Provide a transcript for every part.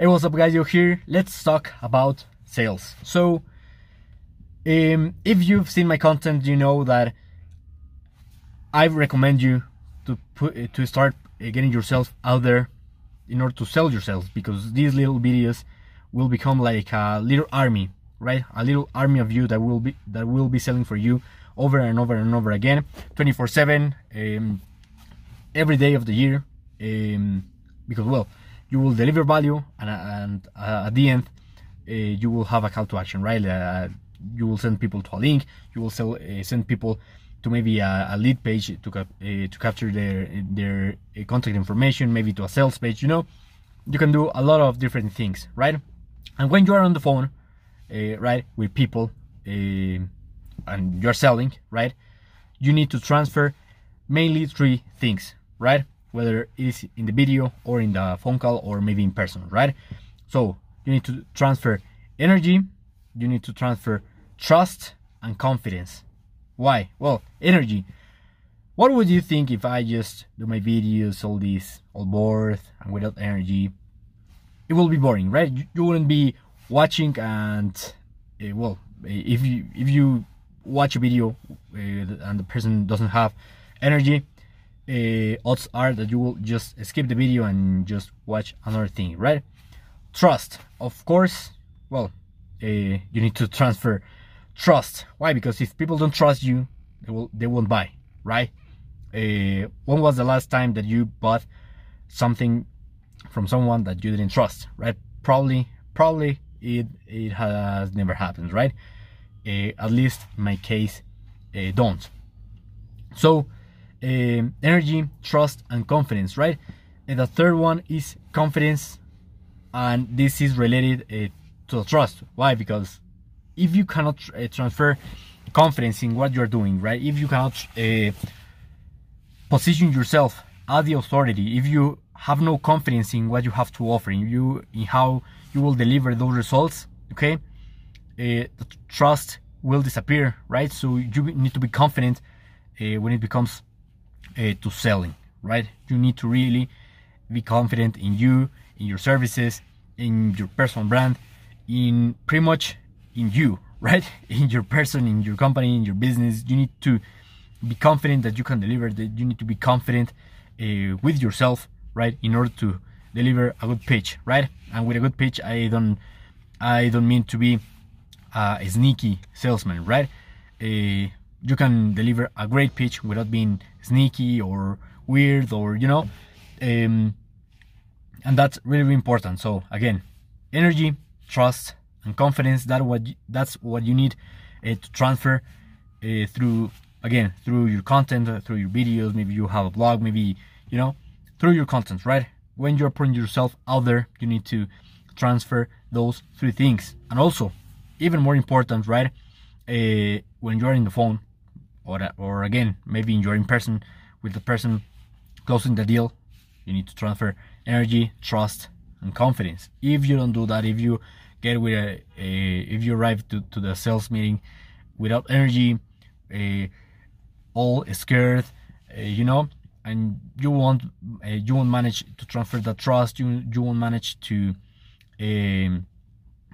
Hey, what's up guys, you're here. Let's talk about sales. So, um, if you've seen my content, you know that I recommend you to put to start uh, getting yourself out there in order to sell yourself because these little videos will become like a little army, right? A little army of you that will be that will be selling for you over and over and over again, 24/7, um, every day of the year, um, because well you will deliver value and, and uh, at the end uh, you will have a call to action right? Uh, you will send people to a link you will sell, uh, send people to maybe a, a lead page to, uh, to capture their their uh, contact information maybe to a sales page you know? You can do a lot of different things right? And when you are on the phone right with people and you're selling right you need to transfer mainly three things right whether it's in the video or in the phone call or maybe in person, right? So you need to transfer energy, you need to transfer trust and confidence. Why? Well, energy. What would you think if I just do my videos, all this, all bored and without energy? It will be boring, right? You, wouldn't be watching and, uh, well, if you if you watch a video uh, and the person doesn't have energy, uh, odds are that you will just skip the video and just watch another thing, right? Trust, of course. Well, uh, you need to transfer trust. Why? Because if people don't trust you, they will they won't buy, right? Uh, when was the last time that you bought something from someone that you didn't trust, right? Probably, probably it it has never happened, right? Uh, at least in my case, uh, don't. So um, energy, trust, and confidence, right? And the third one is confidence, and this is related uh, to trust. Why? Because if you cannot uh, transfer confidence in what you're doing, right? If you cannot uh, position yourself as the authority, if you have no confidence in what you have to offer, in you in how you will deliver those results, okay, the trust will disappear, right? So you need to be confident when it becomes uh, to selling, right? You need to really be confident in you, in your services, in your personal brand, in pretty much in you, right? In your person, in your company, in your business. You need to be confident that you can deliver. That you need to be confident uh, with yourself, right? In order to deliver a good pitch, right? And with a good pitch, I don't, I don't mean to be a sneaky salesman, right? Uh, you can deliver a great pitch without being sneaky or weird or you know um, and that's really, really important. So again energy trust and confidence that what that's what you need uh, to transfer uh, through again through your content uh, through your videos. Maybe you have a blog maybe you know through your content right? When you're putting yourself out there you need to transfer those three things. And also even more important right when you're in the phone or or again maybe you're in person with the person closing the deal you need to transfer energy trust and confidence. If you don't do that if you get with a, a if you arrive to, to the sales meeting without energy a, all scared uh, you know and you won't uh, you won't manage to transfer that trust you you won't manage to um,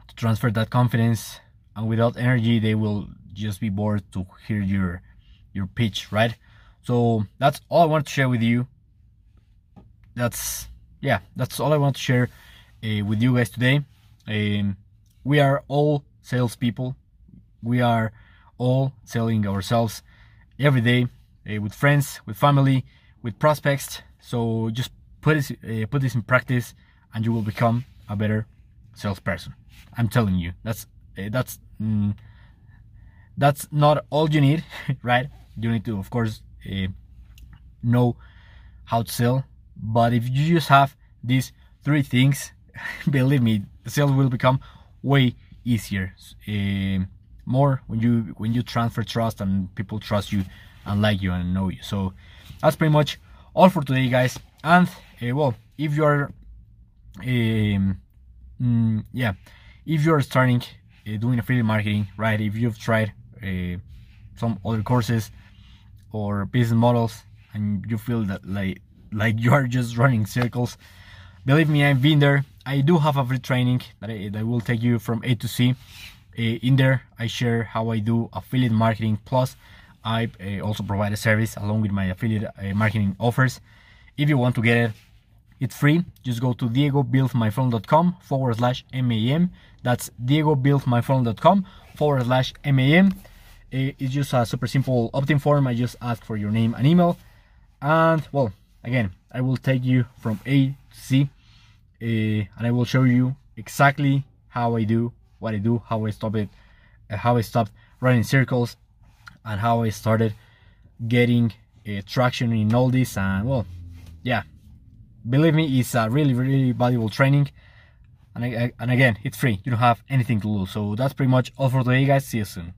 to transfer that confidence and without energy they will just be bored to hear your your pitch, right? So that's all I want to share with you. That's yeah, that's all I want to share uh, with you guys today. Um, we are all salespeople. We are all selling ourselves every day uh, with friends, with family, with prospects. So just put this uh, put this in practice, and you will become a better salesperson. I'm telling you, that's that's mm, that's not all you need, right? you need to of course uh, know how to sell. But if you just have these three things believe me sales will become way easier. Uh, more when you when you transfer trust and people trust you and like you and know you. So that's pretty much all for today guys. And uh, well if you're um, mm, yeah if you're starting uh, doing affiliate marketing right if you've tried uh, some other courses or business models and you feel that like like you are just running circles believe me, I've been there. I do have a free training that, I, that will take you from A to C. Uh, in there, I share how I do affiliate marketing. Plus, I uh, also provide a service along with my affiliate uh, marketing offers. If you want to get it, it's free. Just go to diegobuildmyfunnel.com forward slash MAM. That's diegobuildmyfunnel.com forward slash MAM. It's just a super simple opt-in form. I just ask for your name and email. And well, again, I will take you from A to C uh, and I will show you exactly how I do what I do, how I stop it, uh, how I stopped running circles, and how I started getting uh, traction in all this. And well, yeah, believe me, it's a really, really valuable training. And, and again, it's free. You don't have anything to lose. So that's pretty much all for today, guys. See you soon.